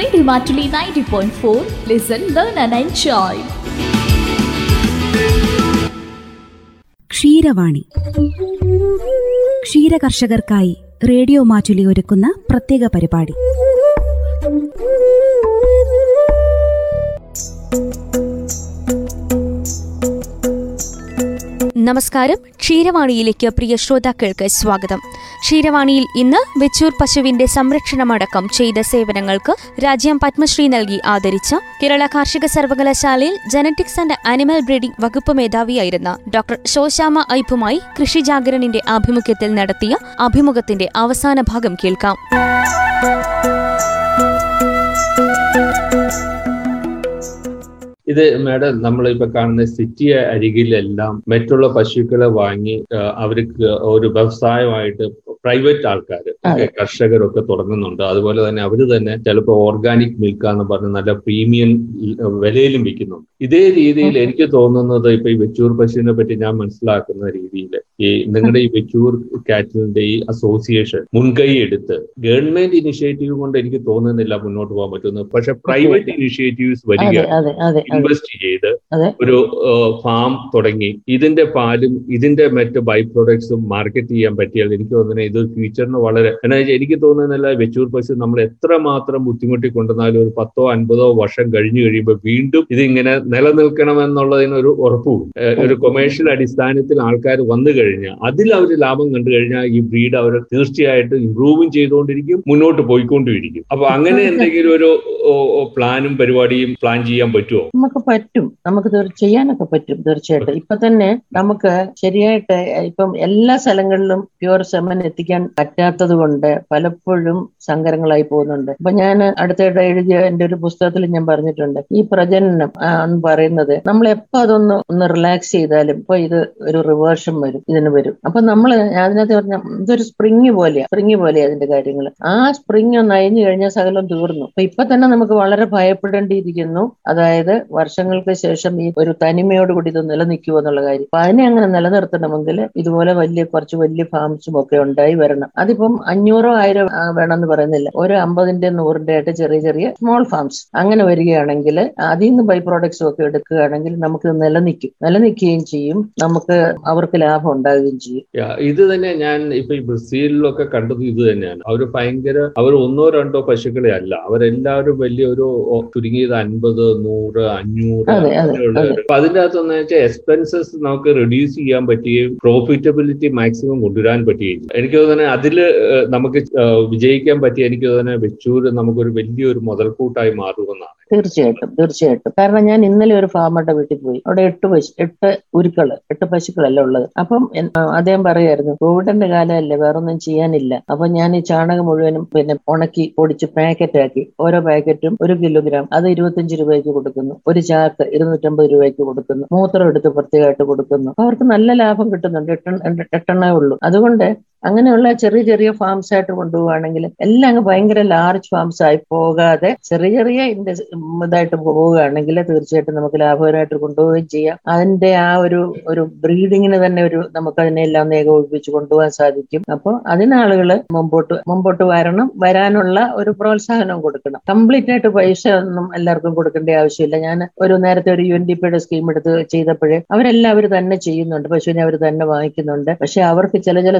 Radio point 90.4. Listen learn and enjoy Ksheeravani. ക്ഷീരകർഷകർക്കായി radio Mattoli ഒരുക്കുന്ന പ്രത്യേക പരിപാടി. നമസ്കാരം. ക്ഷീരവാണിയിലേക്ക് പ്രിയ ശ്രോതാക്കൾക്ക് സ്വാഗതം. ക്ഷീരവാണിയിൽ ഇന്ന് വെച്ചൂർ പശുവിന്റെ സംരക്ഷണമടക്കം ചെയ്ത സേവനങ്ങൾക്ക് രാജ്യം പത്മശ്രീ നൽകി ആദരിച്ച കേരള കാർഷിക സർവകലാശാലയിൽ ജനറ്റിക്സ് ആൻഡ് അനിമൽ ബ്രീഡിംഗ് വകുപ്പ് മേധാവിയായിരുന്ന ഡോക്ടർ ശോശാമ ഐപ്പുമായി കൃഷി ജാഗരണിന്റെ ആഭിമുഖ്യത്തിൽ നടത്തിയ അഭിമുഖത്തിന്റെ അവസാന ഭാഗം കേൾക്കാം. ഇത് മാഡം നമ്മളിപ്പോ കാണുന്ന സിറ്റി അരികിലെല്ലാം മറ്റുള്ള പശുക്കളെ വാങ്ങി അവർക്ക് ഒരു വ്യവസായമായിട്ട് പ്രൈവറ്റ് ആൾക്കാർ കർഷകരൊക്കെ തുടങ്ങുന്നുണ്ട്. അതുപോലെ തന്നെ അവർ തന്നെ ചിലപ്പോൾ ഓർഗാനിക് മിൽക്ക് എന്ന് പറഞ്ഞ് നല്ല പ്രീമിയം വിലയിലും വിൽക്കുന്നുണ്ട്. ഇതേ രീതിയിൽ എനിക്ക് തോന്നുന്നത് ഇപ്പൊ ഈ വെച്ചൂർ പശുവിനെ പറ്റി ഞാൻ മനസ്സിലാക്കുന്ന രീതിയിൽ ഈ നിങ്ങളുടെ ഈ വെച്ചൂർ കാറ്റലിന്റെ ഈ അസോസിയേഷൻ മുൻകൈ എടുത്ത് ഗവൺമെന്റ് ഇനിഷ്യേറ്റീവ് കൊണ്ട് എനിക്ക് തോന്നുന്നില്ല മുന്നോട്ട് പോകാൻ പറ്റുന്നത് പക്ഷെ പ്രൈവറ്റ് ഇനിഷ്യേറ്റീവ്സ് വരിക ഇൻവെസ്റ്റ് ചെയ്ത് ഒരു ഫാം തുടങ്ങി. ഇതിന്റെ പാലും ഇതിന്റെ മറ്റ് ബൈ പ്രൊഡക്ട്സും മാർക്കറ്റ് ചെയ്യാൻ പറ്റിയാൽ എനിക്ക് തോന്നുന്നത് ഇത് ഫ്യൂച്ചറിന് വളരെ എന്നാ എനിക്ക് തോന്നുന്നില്ല വെച്ചൂർ പശു നമ്മൾ എത്ര മാത്രം ബുദ്ധിമുട്ടി കൊണ്ടുവന്നാലും ഒരു പത്തോ അൻപതോ വർഷം കഴിഞ്ഞു കഴിയുമ്പോൾ വീണ്ടും ഇതിങ്ങനെ നിലനിൽക്കണമെന്നുള്ളതിന് ഒരു ഉറപ്പും ഒരു കൊമേഴ്ഷ്യൽ അടിസ്ഥാനത്തിൽ ആൾക്കാർ വന്നു കഴിഞ്ഞാൽ അതിൽ അവർ ലാഭം കണ്ടു കഴിഞ്ഞാൽ ഈ ബ്രീഡ് അവർ തീർച്ചയായിട്ടും ഇംപ്രൂവും ചെയ്തുകൊണ്ടിരിക്കും മുന്നോട്ട് പോയിക്കൊണ്ടിരിക്കും. അപ്പൊ അങ്ങനെ എന്തെങ്കിലും ഒരു പ്ലാനും പരിപാടിയും പ്ലാൻ ചെയ്യാൻ പറ്റുമോ നമുക്ക് പറ്റും. നമുക്ക് ചെയ്യാനൊക്കെ പറ്റും തീർച്ചയായിട്ടും. ഇപ്പൊ തന്നെ നമുക്ക് ശരിയായിട്ട് ഇപ്പം എല്ലാ സ്ഥലങ്ങളിലും പ്യുവർ സെമൻ എത്തിക്കാൻ പറ്റാത്തത് കൊണ്ട് പലപ്പോഴും സങ്കരങ്ങളായി പോകുന്നുണ്ട്. അപ്പൊ ഞാൻ അടുത്തിടെ എഴുതിയ എന്റെ ഒരു പുസ്തകത്തിൽ ഞാൻ പറഞ്ഞിട്ടുണ്ട്. ഈ പ്രജനനം എന്ന് പറയുന്നത് നമ്മൾ എപ്പോ അതൊന്ന് ഒന്ന് റിലാക്സ് ചെയ്താലും ഇപ്പൊ ഇത് ഒരു റിവേർഷൻ വരും ഇതിന് വരും. അപ്പൊ നമ്മൾ അതിനകത്ത് പറഞ്ഞ ഇതൊരു സ്പ്രിങ് പോലെയാ സ്പ്രിങ് പോലെയാ അതിന്റെ കാര്യങ്ങൾ ആ സ്പ്രിങ് ഒന്ന് അയഞ്ഞു കഴിഞ്ഞാൽ സകലം തീർന്നു. അപ്പൊ ഇപ്പൊ തന്നെ നമുക്ക് വളരെ ഭയപ്പെടേണ്ടിയിരിക്കുന്നു. അതായത് വർഷങ്ങൾക്ക് ശേഷം ഈ ഒരു തനിമയോടുകൂടി ഇത് നിലനിൽക്കുമോ എന്നുള്ള കാര്യം. അപ്പൊ അതിനെ അങ്ങനെ നിലനിർത്തണമെങ്കിൽ ഇതുപോലെ വലിയ കുറച്ച് വലിയ ഫാംസും ഒക്കെ ഉണ്ടായി വരണം. അതിപ്പം അഞ്ഞൂറോ ആയിരം വേണം വേണമെന്ന് പറയുന്നില്ല. ഒരു അമ്പതിന്റെ നൂറിന്റെ ആയിട്ട് ചെറിയ ചെറിയ സ്മോൾ ഫാംസ് അങ്ങനെ വരികയാണെങ്കിൽ അതിൽ നിന്ന് ബൈ പ്രോഡക്ട്സും ഒക്കെ എടുക്കുകയാണെങ്കിൽ നമുക്ക് നിലനിൽക്കും. നിലനിൽക്കുകയും ചെയ്യും. നമുക്ക് അവർക്ക് ലാഭം ഉണ്ടാവുകയും ചെയ്യും. ഇത് തന്നെ ഞാൻ ഇപ്പൊ ഈ ബ്രസീലിലൊക്കെ കണ്ടത് ഇത് തന്നെയാണ്. അവർ ഭയങ്കര അവർ ഒന്നോ രണ്ടോ പശുക്കളെ അല്ല. അവരെല്ലാവരും വലിയ ഒരു ചുരുങ്ങിയത് അൻപത് നൂറ് അഞ്ഞൂറ് അപ്പൊ അതിന്റെ അകത്തെന്ന് വെച്ചാൽ എക്സ്പെൻസസ് നമുക്ക് റെഡ്യൂസ് ചെയ്യാൻ പറ്റുകയും പ്രോഫിറ്റബിലിറ്റി മാക്സിമം കൊണ്ടുവരാൻ പറ്റുകയും. എനിക്ക് തോന്നുന്നത് ഏഹ്, നമുക്ക് വിജയിക്കാൻ പറ്റിയ എനിക്ക് തോന്നുന്നത് വെച്ചൂര് നമുക്കൊരു വലിയൊരു മുതൽക്കൂട്ടായി മാറുമെന്നാണ്. തീർച്ചയായിട്ടും തീർച്ചയായിട്ടും. കാരണം ഞാൻ ഇന്നലെ ഒരു ഫാമറുടെ വീട്ടിൽ പോയി അവിടെ എട്ട് പശു എട്ട് ഉരുക്കൾ എട്ട് പശുക്കളല്ല ഉള്ളത്. അപ്പം അദ്ദേഹം പറയായിരുന്നു കോവിഡിന്റെ കാലമല്ലേ വേറൊന്നും ചെയ്യാനില്ല. അപ്പൊ ഞാൻ ഈ ചാണകം മുഴുവനും പിന്നെ ഉണക്കി പൊടിച്ച് പാക്കറ്റ് ആക്കി ഓരോ പാക്കറ്റും ഒരു കിലോഗ്രാം അത് ഇരുപത്തിയഞ്ച് രൂപയ്ക്ക് കൊടുക്കുന്നു. ഒരു ചാക്ക് ഇരുന്നൂറ്റമ്പത് രൂപയ്ക്ക് കൊടുക്കുന്നു. മൂത്രം എടുത്ത് പ്രത്യേകമായിട്ട് കൊടുക്കുന്നു. അവർക്ക് നല്ല ലാഭം കിട്ടുന്നുണ്ട് എട്ടെണ്ണേ ഉള്ളൂ. അതുകൊണ്ട് അങ്ങനെയുള്ള ചെറിയ ചെറിയ ഫാംസ് ആയിട്ട് കൊണ്ടുപോവുകയാണെങ്കിൽ എല്ലാം അങ്ങ് ഭയങ്കര ലാർജ് ഫാംസ് ആയി പോകാതെ ചെറിയ ചെറിയ ഇതായിട്ട് പോവുകയാണെങ്കിൽ തീർച്ചയായിട്ടും നമുക്ക് ലാഭകരമായിട്ട് കൊണ്ടുപോവുകയും ചെയ്യാം. അതിന്റെ ആ ഒരു ഒരു ബ്രീഡിങ്ങിന് തന്നെ ഒരു നമുക്ക് അതിനെ എല്ലാം ഏകോപിപ്പിച്ച് കൊണ്ടുപോകാൻ സാധിക്കും. അപ്പോൾ അതിനാളുകൾ മുമ്പോട്ട് മുമ്പോട്ട് വരണം. വരാനുള്ള ഒരു പ്രോത്സാഹനം കൊടുക്കണം. കംപ്ലീറ്റ് ആയിട്ട് പൈസ ഒന്നും എല്ലാവർക്കും കൊടുക്കേണ്ട ആവശ്യമില്ല. ഞാൻ ഒരു നേരത്തെ ഒരു യു എൻ ഡി പിയുടെ സ്കീം എടുത്ത് ചെയ്തപ്പോഴേ അവരെല്ലാവരും തന്നെ ചെയ്യുന്നുണ്ട്. പശുവിനെ അവർ തന്നെ വാങ്ങിക്കുന്നുണ്ട്. പക്ഷെ അവർക്ക് ചില ചില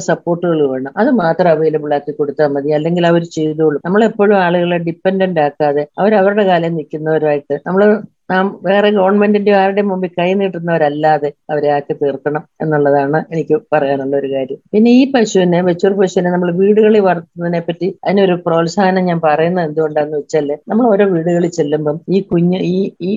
സപ്പോർട്ടുകൾ വേണം. അത് മാത്രം അവൈലബിൾ ആക്കി കൊടുത്താൽ മതി. അല്ലെങ്കിൽ അവർ ചെയ്തോളും. നമ്മളെപ്പോഴും ആളുകളെ ഡിപ്പെൻഡന്റ് ആക്കാതെ അവർ അവരുടെ കാലം നിൽക്കുന്നവരായിട്ട് നമ്മൾ നാം വേറെ ഗവൺമെന്റിന്റെ ആരുടെ മുമ്പിൽ കൈ നീട്ടുന്നവരല്ലാതെ അവരെ ആക്കി തീർക്കണം എന്നുള്ളതാണ് എനിക്ക് പറയാനുള്ള ഒരു കാര്യം. പിന്നെ ഈ പശുവിനെ വെച്ചൂർ പശുവിനെ നമ്മൾ വീടുകളിൽ വളർത്തുന്നതിനെ പറ്റി അതിനൊരു പ്രോത്സാഹനം ഞാൻ പറയുന്നത് എന്തുകൊണ്ടാന്ന് വെച്ചാൽ നമ്മൾ ഓരോ വീടുകളിൽ ചെല്ലുമ്പം ഈ കുഞ്ഞ് ഈ ഈ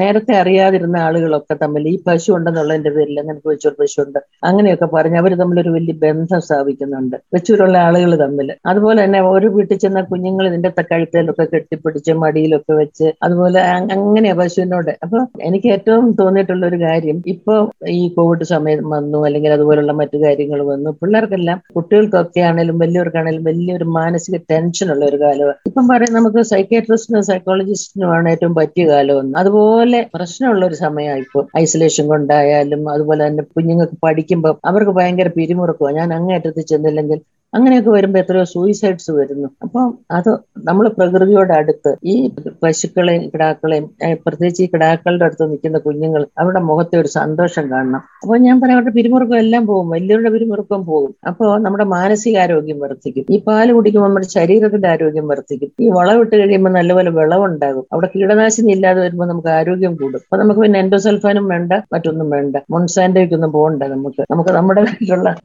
നേരത്തെ അറിയാതിരുന്ന ആളുകളൊക്കെ തമ്മിൽ ഈ പശു ഉണ്ടെന്നുള്ളതിന്റെ പേരിൽ അങ്ങനെ വെച്ചൂർ പശു ഉണ്ട്. അങ്ങനെയൊക്കെ പറഞ്ഞ് അവർ ഒരു വലിയ ബന്ധം സ്ഥാപിക്കുന്നുണ്ട്. വെച്ചൂരുള്ള ആളുകൾ തമ്മിൽ. അതുപോലെ തന്നെ ഒരു വീട്ടിൽ ചെന്ന കുഞ്ഞുങ്ങൾ ഇതിന്റെ കഴുത്തേലൊക്കെ കെട്ടിപ്പിടിച്ച് മടിയിലൊക്കെ വെച്ച് അതുപോലെ അങ്ങനെ പശുവിനോട്. അപ്പൊ എനിക്ക് ഏറ്റവും തോന്നിയിട്ടുള്ള ഒരു കാര്യം ഇപ്പൊ ഈ കോവിഡ് സമയം വന്നു അല്ലെങ്കിൽ അതുപോലുള്ള മറ്റു കാര്യങ്ങൾ വന്നു പിള്ളേർക്കെല്ലാം കുട്ടികൾക്കൊക്കെ ആണെങ്കിലും വലിയവർക്കാണെങ്കിലും വലിയൊരു മാനസിക ടെൻഷൻ ഉള്ള ഒരു കാലമാണ് ഇപ്പം പറയും നമുക്ക് സൈക്കാട്രിസ്റ്റിനും സൈക്കോളജിസ്റ്റിനുമാണ് ഏറ്റവും പറ്റിയ കാലമെന്ന്. അതുപോലെ പ്രശ്നമുള്ള ഒരു സമയമാണ് ഇപ്പോൾ. ഐസൊലേഷൻ കൊണ്ടായാലും അതുപോലെ തന്നെ കുഞ്ഞുങ്ങൾക്ക് പഠിക്കുമ്പോൾ അവർക്ക് ഭയങ്കര പിരിമുറക്കുക ഞാൻ അങ്ങേറ്റത്തിൽ ചെന്നില്ലെങ്കിൽ അങ്ങനെയൊക്കെ വരുമ്പോൾ എത്രയോ സൂയിസൈഡ്സ് വരുന്നു. അപ്പോൾ അത് നമ്മൾ പ്രകൃതിയോട് അടുത്ത് ഈ പശുക്കളെയും കിടാക്കളെയും പ്രത്യേകിച്ച് ഈ കിടാക്കളുടെ അടുത്ത് നിൽക്കുന്ന കുഞ്ഞുങ്ങൾ അവരുടെ മുഖത്തെ ഒരു സന്തോഷം കാണണം. അപ്പോൾ ഞാൻ പറയാം അവരുടെ പിരിമുറുക്കം എല്ലാം പോകും വലിയവരുടെ പിരിമുറുക്കം പോകും. അപ്പോൾ നമ്മുടെ മാനസികാരോഗ്യം വർദ്ധിക്കും. ഈ പാൽ കുടിക്കുമ്പോൾ നമ്മുടെ ശരീരത്തിന്റെ ആരോഗ്യം വർദ്ധിക്കും. ഈ വളവിട്ട് കഴിയുമ്പോൾ നല്ലപോലെ വിളവുണ്ടാകും അവിടെ കീടനാശിനി ഇല്ലാതെ വരുമ്പോൾ നമുക്ക് ആരോഗ്യം കൂടും. അപ്പൊ നമുക്ക് പിന്നെ എൻഡോസൾഫാനും വേണ്ട മറ്റൊന്നും വേണ്ട. മൊൺസാൻഡേക്കൊന്നും പോകണ്ട നമുക്ക്. നമുക്ക് നമ്മുടെ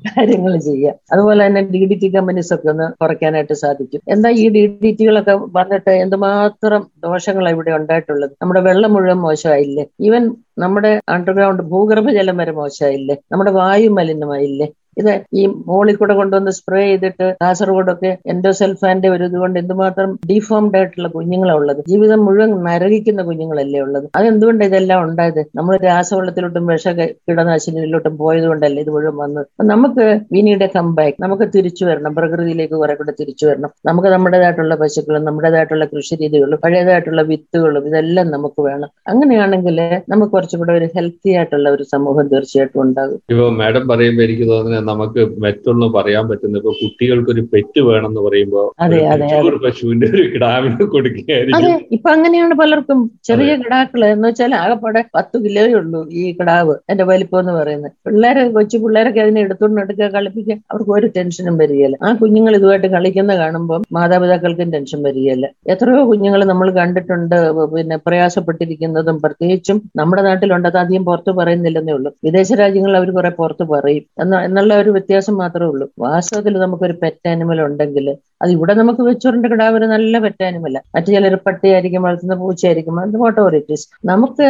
കാര്യങ്ങൾ ചെയ്യാം. അതുപോലെ തന്നെ ഡി ഡി ടി കമ്പനീസ് ഒക്കെ ഒന്ന് കുറയ്ക്കാനായിട്ട് സാധിക്കും. എന്താ ഈ ഡി ഡി ടികളൊക്കെ വന്നിട്ട് എന്തുമാത്രം ദോഷങ്ങളാണ് ഇവിടെ ഉണ്ടായിട്ടുള്ളത്? നമ്മുടെ വെള്ളം മുഴുവൻ മോശമായില്ലേ? ഈവൻ നമ്മുടെ അണ്ടർഗ്രൗണ്ട് ഭൂഗർഭജലം വരെ മോശമായില്ലേ? നമ്മുടെ വായു മലിനമായില്ലേ? ഇത് ഈ മോളിൽ കൂടെ കൊണ്ടുവന്ന് സ്പ്രേ ചെയ്തിട്ട് കാസർഗോഡൊക്കെ എൻഡോസെൽഫാന്റെ ഒരു ഇതുകൊണ്ട് എന്തുമാത്രം ഡീഫോംഡ് ആയിട്ടുള്ള കുഞ്ഞുങ്ങളാണ് ഉള്ളത്. ജീവിതം മുഴുവൻ നരകിക്കുന്ന കുഞ്ഞുങ്ങളല്ലേ ഉള്ളത്. അതെന്തുകൊണ്ട് ഇതെല്ലാം ഉണ്ടായത്? നമ്മൾ രാസവെള്ളത്തിലോട്ടും വിഷ കീടനാശിനിയിലോട്ടും പോയത് കൊണ്ടല്ലേ ഇത് മുഴുവൻ വന്നത്? അപ്പൊ നമുക്ക് വിനീടെ കം ബാക്ക് നമുക്ക് തിരിച്ചു വരണം. പ്രകൃതിയിലേക്ക് കുറെ കൂടെ തിരിച്ചു വരണം. നമുക്ക് നമ്മുടേതായിട്ടുള്ള പശുക്കളും നമ്മുടേതായിട്ടുള്ള കൃഷി രീതികളും പഴയതായിട്ടുള്ള വിത്തുകളും ഇതെല്ലാം നമുക്ക് വേണം. അങ്ങനെയാണെങ്കിൽ നമുക്ക് കുറച്ചും കൂടെ ഒരു ഹെൽത്തി ആയിട്ടുള്ള ഒരു സമൂഹം തീർച്ചയായിട്ടും ഉണ്ടാകും. ഇപ്പൊ മാഡം പറയുമ്പോൾ എനിക്ക് തോന്നുന്നത് നമുക്ക് മറ്റൊന്ന് പറയാൻ പറ്റുന്ന ഇപ്പൊ കുട്ടികൾക്ക് ഒരു പെറ്റ് വേണം എന്ന് പറയുമ്പോ ഒരു പശുവിന്റെ ഒരു കിടാവിന് അതെ കൊടുക്കുകയായിരിക്കും ഇപ്പൊ അങ്ങനെയാണ് പലർക്കും ചെറിയ കിടാക്കൾ എന്ന് വെച്ചാൽ ആകെപ്പാടെ പത്ത് കിലോയേ ഉള്ളൂ ഈ കിടാവ് എന്റെ വലിപ്പം എന്ന് പറയുന്നത്. പിള്ളേരെ കൊച്ചു പിള്ളേരൊക്കെ അതിനെ എടുത്തുകൊണ്ട് എടുക്കുക കളിപ്പിക്കുക അവർക്ക് ഒരു ടെൻഷനും വരികയില്ല. ആ കുഞ്ഞുങ്ങൾ ഇതുമായിട്ട് കളിക്കുന്ന കാണുമ്പോൾ മാതാപിതാക്കൾക്കും ടെൻഷൻ വരികയില്ല. എത്രയോ കുഞ്ഞുങ്ങൾ നമ്മൾ കണ്ടിട്ടുണ്ട് പിന്നെ പ്രയാസപ്പെട്ടിരിക്കുന്നതും പ്രത്യേകിച്ചും നമ്മുടെ നാട്ടിലുണ്ട് അത് അധികം പുറത്ത് പറയുന്നില്ലെന്നേ ഉള്ളൂ. വിദേശ രാജ്യങ്ങളിൽ അവർ കുറെ പുറത്ത് പറയും. എന്ന എന്നുള്ള ഒരു വ്യത്യാസം മാത്രമേ ഉള്ളൂ. വാസ്തവത്തിൽ നമുക്കൊരു പെറ്റ് ആനിമൽ ഉണ്ടെങ്കിൽ അത് ഇവിടെ നമുക്ക് വെച്ചോറിന്റെ കിടാവ് ഒരു നല്ല പെറ്റ് ആനിമല മറ്റു ചിലർ പട്ടിയായിരിക്കും വളർത്തുന്ന പൂച്ചയായിരിക്കും അത് വാട്ട് ഇറ്റ് ഈസ് നമുക്ക്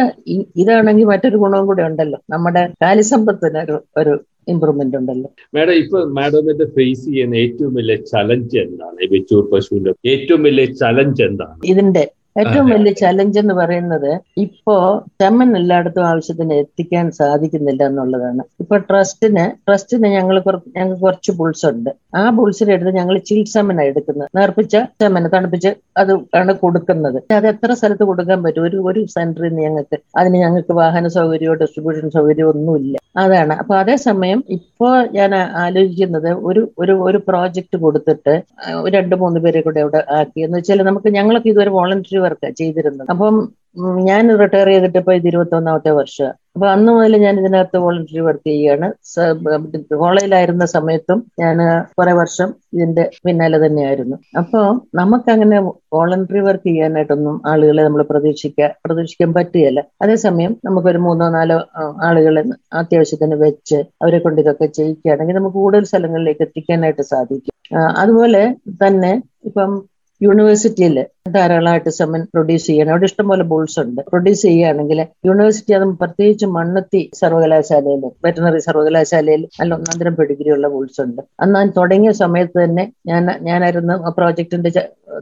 ഇതാണെങ്കിൽ മറ്റൊരു ഗുണവും കൂടെ ഉണ്ടല്ലോ. നമ്മുടെ കാലിസമ്പത്തിന് ഒരു ഒരു ഇമ്പ്രൂവ്മെന്റ് ഉണ്ടല്ലോ. മാഡം ഇപ്പൊ മാഡത്തിന്റെ ഫേസ് ചെയ്യുന്ന ഏറ്റവും വലിയ ചലഞ്ച് എന്താണ്? വെച്ചൂർ പശുവിന്റെ ഏറ്റവും വലിയ ചലഞ്ച് എന്താണ്? ഇതിന്റെ ഏറ്റവും. വലിയ ചലഞ്ച് എന്ന് പറയുന്നത് ഇപ്പോ ചെമ്മൻ എല്ലായിടത്തും ആവശ്യത്തിന് എത്തിക്കാൻ സാധിക്കുന്നില്ല എന്നുള്ളതാണ്. ഇപ്പൊ ട്രസ്റ്റിന് ട്രസ്റ്റിന് ഞങ്ങൾ ഞങ്ങൾക്ക് കുറച്ച് ബുൾസ് ഉണ്ട്. ആ ബുൾസിനെ എടുത്ത് ഞങ്ങൾ ചിൽസമ്മനാണ് എടുക്കുന്നത്. നേർപ്പിച്ച ചെമ്മന് തണുപ്പിച്ച് അത് ആണ് കൊടുക്കുന്നത്. അത് എത്ര സ്ഥലത്ത് കൊടുക്കാൻ പറ്റും? ഒരു ഒരു സെന്ററിൽ നിന്ന് ഞങ്ങൾക്ക് അതിന് ഞങ്ങൾക്ക് വാഹന സൗകര്യമോ ഡിസ്ട്രിബ്യൂഷൻ സൗകര്യമോ ഒന്നുമില്ല. അതാണ്. അപ്പൊ അതേസമയം ഇപ്പോ ഞാൻ ആലോചിക്കുന്നത് ഒരു ഒരു ഒരു പ്രോജക്റ്റ് കൊടുത്തിട്ട് രണ്ട് മൂന്ന് പേരെ കൂടെ അവിടെ ആക്കി. എന്ന് വെച്ചാൽ നമുക്ക് ഞങ്ങൾക്ക് ഇതുവരെ വോളണ്ടറി വർക്ക് ചെയ്തിരുന്നത്. അപ്പം ഞാൻ റിട്ടയർ ചെയ്തിട്ട് ഇപ്പൊ ഇത് ഇരുപത്തി ഒന്നാമത്തെ വർഷം. അപ്പൊ അന്ന് മുതൽ ഞാൻ ഇതിനകത്ത് വോളണ്ടറി വർക്ക് ചെയ്യുകയാണ്. കോളേജിലായിരുന്ന സമയത്തും ഞാൻ കുറെ വർഷം ഇതിന്റെ പിന്നാലെ തന്നെയായിരുന്നു. അപ്പോ നമുക്കങ്ങനെ വോളണ്ടറി വർക്ക് ചെയ്യാനായിട്ടൊന്നും ആളുകളെ നമ്മൾ പ്രതീക്ഷിക്കാൻ പ്രതീക്ഷിക്കാൻ പറ്റുകയല്ല. അതേസമയം നമുക്കൊരു മൂന്നോ നാലോ ആളുകളെ അത്യാവശ്യത്തിന് വെച്ച് അവരെ കൊണ്ട് ഇതൊക്കെ ചെയ്യിക്കുകയാണെങ്കിൽ നമുക്ക് കൂടുതൽ സ്ഥലങ്ങളിലേക്ക് എത്തിക്കാനായിട്ട് സാധിക്കും. അതുപോലെ തന്നെ ഇപ്പം യൂണിവേഴ്സിറ്റിയിൽ ധാരാളമായിട്ട് സെമൻ പ്രൊഡ്യൂസ് ചെയ്യണം. അവിടെ ഇഷ്ടംപോലെ ബോൾസ് ഉണ്ട്. പ്രൊഡ്യൂസ് ചെയ്യുകയാണെങ്കിൽ യൂണിവേഴ്സിറ്റി അതും പ്രത്യേകിച്ച് മണ്ണത്തി സർവകലാശാലയിൽ വെറ്റനറി സർവകലാശാലയിൽ നല്ല ഒന്നാന്തരം പെഡിഗ്രി ഉള്ള ബോൾസ് ഉണ്ട്. അന്ന് ഞാൻ തുടങ്ങിയ സമയത്ത് തന്നെ ഞാൻ ഞാനായിരുന്നു ആ പ്രോജക്റ്റിന്റെ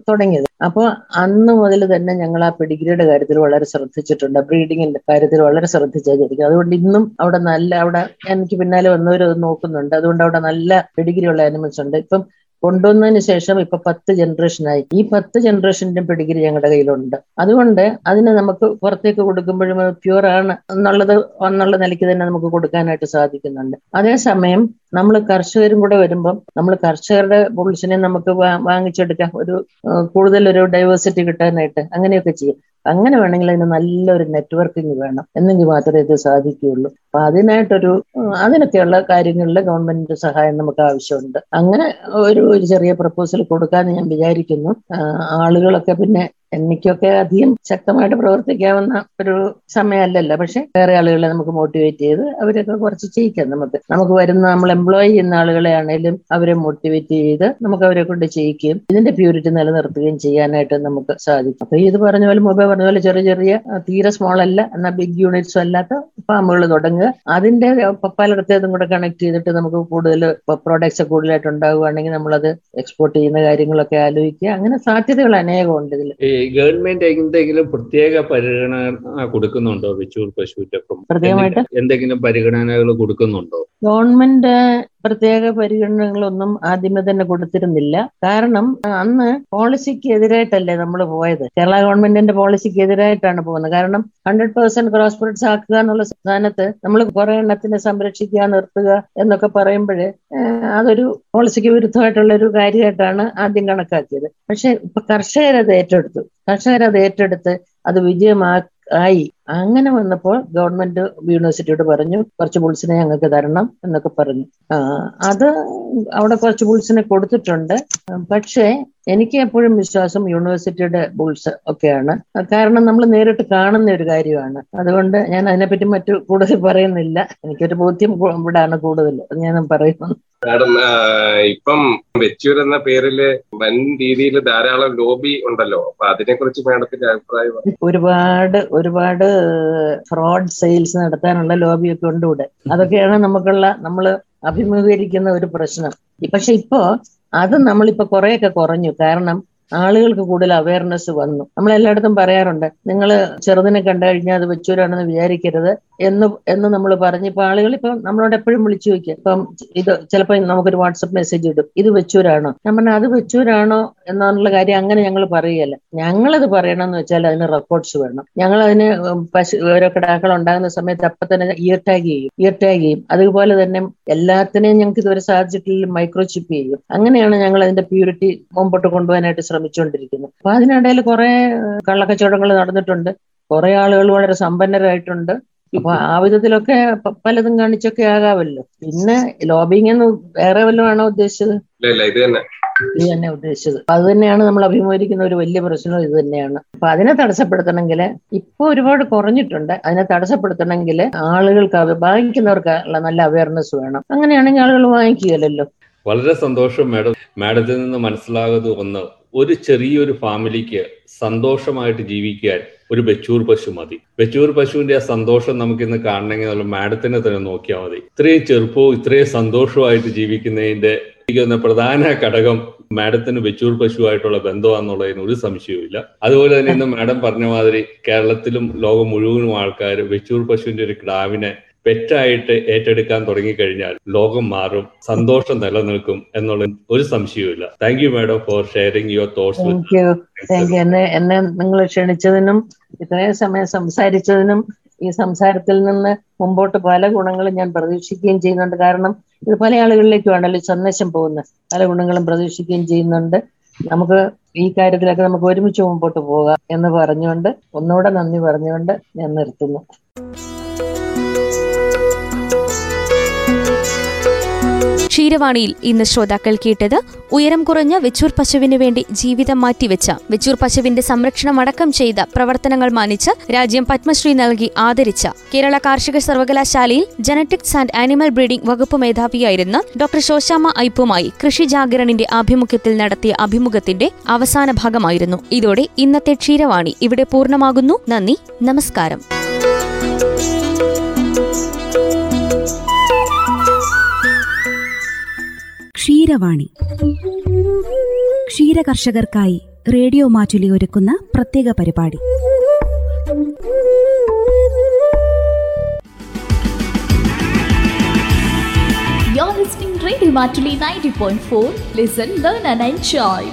തുടങ്ങിയത്. അപ്പോൾ അന്ന് മുതൽ തന്നെ ഞങ്ങൾ ആ പെഡിഗ്രിയുടെ കാര്യത്തിൽ വളരെ ശ്രദ്ധിച്ചിട്ടുണ്ട്. ബ്രീഡിങ്ങിന്റെ കാര്യത്തിൽ വളരെ ശ്രദ്ധിച്ചായിരിക്കും അതുകൊണ്ട് ഇന്നും അവിടെ നല്ല അവിടെ എനിക്ക് പിന്നാലെ വന്നവരത് നോക്കുന്നുണ്ട്. അതുകൊണ്ട് അവിടെ നല്ല പെഡിഗ്രി ഉള്ള ആനിമൽസ് ഉണ്ട്. ഇപ്പം കൊണ്ടുവന്നതിന് ശേഷം ഇപ്പൊ പത്ത് ജനറേഷനായി ഈ പത്ത് ജനറേഷന്റെ പെടിഗിരി ഞങ്ങളുടെ കയ്യിലുണ്ട്. അതുകൊണ്ട് അതിനെ നമുക്ക് പുറത്തേക്ക് കൊടുക്കുമ്പോഴും പ്യൂർ ആണ് എന്നുള്ളത് എന്നുള്ള നിലയ്ക്ക് തന്നെ നമുക്ക് കൊടുക്കാനായിട്ട് സാധിക്കുന്നുണ്ട്. അതേസമയം നമ്മൾ കർഷകരും കൂടെ വരുമ്പം നമ്മൾ കർഷകരുടെ ബുൾസിനെ നമുക്ക് വാങ്ങിച്ചെടുക്കാം. ഒരു കൂടുതൽ ഒരു ഡൈവേഴ്സിറ്റി കിട്ടാനായിട്ട് അങ്ങനെയൊക്കെ ചെയ്യും. അങ്ങനെ വേണമെങ്കിൽ അതിന് നല്ലൊരു നെറ്റ്വർക്കിംഗ് വേണം എന്നെങ്കിൽ മാത്രമേ ഇത് സാധിക്കുകയുള്ളൂ. അപ്പൊ അതിനായിട്ടൊരു അതിനൊക്കെയുള്ള കാര്യങ്ങളിൽ ഗവൺമെന്റിന്റെ സഹായം നമുക്ക് ആവശ്യമുണ്ട്. അങ്ങനെ ഒരു ചെറിയ പ്രപ്പോസൽ കൊടുക്കാന്ന് ഞാൻ വിചാരിക്കുന്നു. ആളുകളൊക്കെ പിന്നെ എനിക്കൊക്കെ അധികം ശക്തമായിട്ട് പ്രവർത്തിക്കാവുന്ന ഒരു സമയമല്ലല്ലോ. പക്ഷെ വേറെ ആളുകളെ നമുക്ക് മോട്ടിവേറ്റ് ചെയ്ത് അവരൊക്കെ കുറച്ച് ചെയ്യിക്കാം. നമുക്ക് നമുക്ക് വരുന്ന നമ്മൾ എംപ്ലോയ് ചെയ്യുന്ന ആളുകളെ ആണെങ്കിലും അവരെ മോട്ടിവേറ്റ് ചെയ്ത് നമുക്ക് അവരെ കൊണ്ട് ചെയ്യിക്കുകയും ഇതിന്റെ പ്യൂരിറ്റി നിലനിർത്തുകയും ചെയ്യാനായിട്ട് നമുക്ക് സാധിക്കും. അപ്പൊ ഇത് പറഞ്ഞ പോലെ മൊബൈൽ പറഞ്ഞ പോലെ ചെറിയ ചെറിയ തീരെ സ്മോൾ അല്ല എന്നാൽ ബിഗ് യൂണിറ്റ്സും അല്ലാത്ത ഫാമുകൾ തുടങ്ങുക. അതിന്റെ പലയിടത്തേതും കൂടെ കണക്ട് ചെയ്തിട്ട് നമുക്ക് കൂടുതൽ പ്രോഡക്ട്സ് കൂടുതലായിട്ട് ഉണ്ടാവുകയാണെങ്കിൽ നമ്മളത് എക്സ്പോർട്ട് ചെയ്യുന്ന കാര്യങ്ങളൊക്കെ ആലോചിക്കുക. അങ്ങനെ സാധ്യതകൾ അനേകമുണ്ട് ഇതിൽ ഈ ഗവൺമെന്റ് എന്തെങ്കിലും പ്രത്യേക പരിഗണന കൊടുക്കുന്നുണ്ടോ? വെച്ചൂർ പശുവിന്റെ എന്തെങ്കിലും പരിഗണനകൾ കൊടുക്കുന്നുണ്ടോ? ഗവൺമെന്റ് പ്രത്യേക പരിഗണനകളൊന്നും ആദ്യമേ തന്നെ കൊടുത്തിരുന്നില്ല. കാരണം അന്ന് പോളിസിക്ക് എതിരായിട്ടല്ലേ നമ്മൾ പോയത്? കേരള ഗവൺമെന്റിന്റെ പോളിസിക്ക് എതിരായിട്ടാണ് പോകുന്നത്. കാരണം ഹൺഡ്രഡ് പേഴ്സെന്റ് ക്രോസ് ബ്രീഡ്സ് ആക്കുക എന്നുള്ള സ്ഥാനത്ത് നമ്മൾ കുറെ എണ്ണത്തിനെ സംരക്ഷിക്കുക നിർത്തുക എന്നൊക്കെ പറയുമ്പോൾ അതൊരു പോളിസിക്ക് വിരുദ്ധമായിട്ടുള്ള ഒരു കാര്യമായിട്ടാണ് ആദ്യം കണക്കാക്കിയത്. പക്ഷെ ഇപ്പൊ കർഷകരത് ഏറ്റെടുത്തു. കർഷകരത് ഏറ്റെടുത്ത് അത് വിജയമാ ആയി. അങ്ങനെ വന്നപ്പോൾ ഗവൺമെന്റ് യൂണിവേഴ്സിറ്റിയോട് പറഞ്ഞു കുറച്ച് ബുൾസിനെ ഞങ്ങൾക്ക് തരണം എന്നൊക്കെ പറഞ്ഞു. അത് അവിടെ കുറച്ച് ബുൾസിനെ കൊടുത്തിട്ടുണ്ട്. പക്ഷേ എനിക്ക് എപ്പോഴും വിശ്വാസം യൂണിവേഴ്സിറ്റിയുടെ ബുൾസ് ഒക്കെയാണ്. കാരണം നമ്മൾ നേരിട്ട് കാണുന്ന ഒരു കാര്യമാണ്. അതുകൊണ്ട് ഞാൻ അതിനെപ്പറ്റി മറ്റു കൂടുതൽ പറയുന്നില്ല. എനിക്കൊരു ബോധ്യം ഇവിടാണ് കൂടുതൽ. ഞാൻ പറയുന്നത് മാഡം ഇപ്പം വെച്ചൂർ എന്ന പേരിൽ വൻ രീതിയിൽ ധാരാളം ലോബി ഉണ്ടല്ലോ. അപ്പൊ അതിനെ കുറിച്ച് മാഡത്തിന്റെ അഭിപ്രായം ഒരുപാട് ഒരുപാട് ഫ്രോഡ് സെയിൽസ് നടത്താനുള്ള ലോബിയൊക്കെ ഉണ്ട് ഇവിടെ. അതൊക്കെയാണ് നമുക്കുള്ള നമ്മൾ അഭിമുഖീകരിക്കുന്ന ഒരു പ്രശ്നം. പക്ഷെ ഇപ്പോ അത് നമ്മളിപ്പോ കുറെയൊക്കെ കുറഞ്ഞു. കാരണം ആളുകൾക്ക് കൂടുതൽ അവയർനെസ് വന്നു. നമ്മൾ എല്ലായിടത്തും പറയാറുണ്ട് നിങ്ങൾ ചെറുതിനെ കണ്ടു കഴിഞ്ഞാൽ അത് വെച്ചൂരാണെന്ന് വിചാരിക്കരുത് എന്ന് എന്ന് നമ്മൾ പറഞ്ഞു. ഇപ്പൊ ആളുകൾ ഇപ്പൊ നമ്മളോട് എപ്പോഴും വിളിച്ചു ചോദിക്കുക ഇപ്പം ഇത് ചിലപ്പോൾ നമുക്കൊരു വാട്സപ്പ് മെസ്സേജ് ഇടും. ഇത് വെച്ചൂരാണോ? ഞാൻ പറഞ്ഞാൽ അത് വെച്ചൂരാണോ? എന്നുള്ള കാര്യം അങ്ങനെ ഞങ്ങൾ പറയുകയല്ല. ഞങ്ങളത് പറയണമെന്ന് വെച്ചാൽ അതിന് റെക്കോർഡ്സ് വേണം. ഞങ്ങൾ അതിന് പശു ഓരോ കിടാക്കൾ ഉണ്ടാകുന്ന സമയത്ത് അപ്പൊ തന്നെ ഇയർ ടാഗ് ചെയ്യും ഇയർ ടാഗ് ചെയ്യും. അതുപോലെ തന്നെ എല്ലാത്തിനെയും ഞങ്ങൾക്ക് ഇതുവരെ സാധിച്ചിട്ടില്ല മൈക്രോ ചിപ്പ് ചെയ്യും. അങ്ങനെയാണ് ഞങ്ങൾ അതിന്റെ പ്യൂരിറ്റി മുമ്പോട്ട് കൊണ്ടുപോകാനായിട്ട് ശ്രമിച്ചുകൊണ്ടിരിക്കുന്നത് അപ്പൊ അതിനിടയിൽ കുറെ കള്ളക്കച്ചവടങ്ങൾ നടന്നിട്ടുണ്ട്. കുറെ ആളുകൾ വളരെ സമ്പന്നരായിട്ടുണ്ട്. അപ്പൊ ആ വിധത്തിലൊക്കെ പലതും കാണിച്ചൊക്കെ ആകാമല്ലോ. പിന്നെ ലോബിങ് എന്ന് വേറെ വല്ലതും ആണോ ഉദ്ദേശിച്ചത്? ഇത് തന്നെ. ഇത് തന്നെ ഉദ്ദേശിച്ചത്. അത് തന്നെയാണ് നമ്മൾ അഭിമുഖീകരിക്കുന്ന ഒരു വലിയ പ്രശ്നം. ഇത് തന്നെയാണ്. അപ്പൊ അതിനെ തടസ്സപ്പെടുത്തണമെങ്കിൽ ഇപ്പൊ ഒരുപാട് കുറഞ്ഞിട്ടുണ്ട്. അതിനെ തടസ്സപ്പെടുത്തണമെങ്കിൽ ആളുകൾക്ക് വാങ്ങിക്കുന്നവർക്ക് നല്ല അവയർനെസ് വേണം. അങ്ങനെയാണെങ്കിൽ ആളുകൾ വാങ്ങിക്കുകയല്ലോ വളരെ സന്തോഷം മാഡം. മാഡത്തിൽ നിന്ന് മനസ്സിലാകുന്നത് ഒന്ന് ഒരു ചെറിയൊരു ഫാമിലിക്ക് സന്തോഷമായിട്ട് ജീവിക്കാൻ ഒരു ബച്ചൂർ പശു മതി. ബച്ചൂർ പശുവിന്റെ ആ സന്തോഷം നമുക്ക് ഇന്ന് കാണണമെങ്കിൽ നമ്മൾ മാഡത്തിനെ തന്നെ നോക്കിയാൽ മതി. ഇത്രയും ചെറുപ്പവും ഇത്രയും സന്തോഷമായിട്ട് ജീവിക്കുന്നതിന്റെ എനിക്ക് പ്രധാന ഘടകം മാഡത്തിന് വെച്ചൂർ പശുവായിട്ടുള്ള ബന്ധമാണെന്നുള്ളതിന് ഒരു സംശയവുമില്ല. അതുപോലെ തന്നെ ഇന്ന് മാഡം പറഞ്ഞ മാതിരി കേരളത്തിലും ലോകം മുഴുവനും ആൾക്കാർ വെച്ചൂർ പശുവിന്റെ ഒരു കിടാവിനെ പെറ്റായിട്ട് ഏറ്റെടുക്കാൻ തുടങ്ങിക്കഴിഞ്ഞാൽ ലോകം മാറും സന്തോഷം നിലനിൽക്കും എന്നുള്ള ഒരു സംശയവുമില്ല. Thank you madam for sharing your thoughts thank you എന്നെ എന്നെ നിങ്ങൾ ക്ഷണിച്ചതിനും ഇത്രയും സമയം സംസാരിച്ചതിനും ഈ സംസാരത്തിൽ നിന്ന് മുമ്പോട്ട് പല ഗുണങ്ങളും ഞാൻ പ്രതീക്ഷിക്കുകയും ചെയ്യുന്നുണ്ട്. കാരണം ഇത് പല ആളുകളിലേക്കുമാണല്ലോ സന്ദേശം പോകുന്നത്. പല ഗുണങ്ങളും പ്രതീക്ഷിക്കുകയും ചെയ്യുന്നുണ്ട്. നമുക്ക് ഈ കാര്യത്തിലൊക്കെ നമുക്ക് ഒരുമിച്ച് മുമ്പോട്ട് പോകാം എന്ന് പറഞ്ഞുകൊണ്ട് ഒന്നുകൂടെ നന്ദി പറഞ്ഞുകൊണ്ട് ഞാൻ നിർത്തുന്നു. ക്ഷീരവാണിയിൽ ഇന്ന് ശ്രോതാക്കൾ കേട്ടത് ഉയരം കുറഞ്ഞ വെച്ചൂർ പശുവിനു വേണ്ടി ജീവിതം മാറ്റിവെച്ച വെച്ചൂർ പശുവിന്റെ സംരക്ഷണം അടക്കം ചെയ്ത പ്രവർത്തനങ്ങൾ മാനിച്ച് രാജ്യം പത്മശ്രീ നൽകി ആദരിച്ച കേരള കാർഷിക സർവകലാശാലയിൽ ജനറ്റിക്സ് ആൻഡ് ആനിമൽ ബ്രീഡിംഗ് വകുപ്പ് മേധാവിയായിരുന്ന ഡോക്ടർ ശോശാമ ഐപ്പുമായി കൃഷി ജാഗരണിന്റെ ആഭിമുഖ്യത്തിൽ നടത്തിയ അഭിമുഖത്തിന്റെ അവസാന ഭാഗമായിരുന്നു. ഇതോടെ ഇന്നത്തെ ക്ഷീരവാണി ഇവിടെ പൂർണമാകുന്നു. നന്ദി. നമസ്കാരം. ക്ഷീരവാണി ക്ഷീരകർഷകർക്കായി റേഡിയോ മാറ്റുലി ഒരുക്കുന്ന പ്രത്യേക പരിപാടി. Radio listen learn and enjoy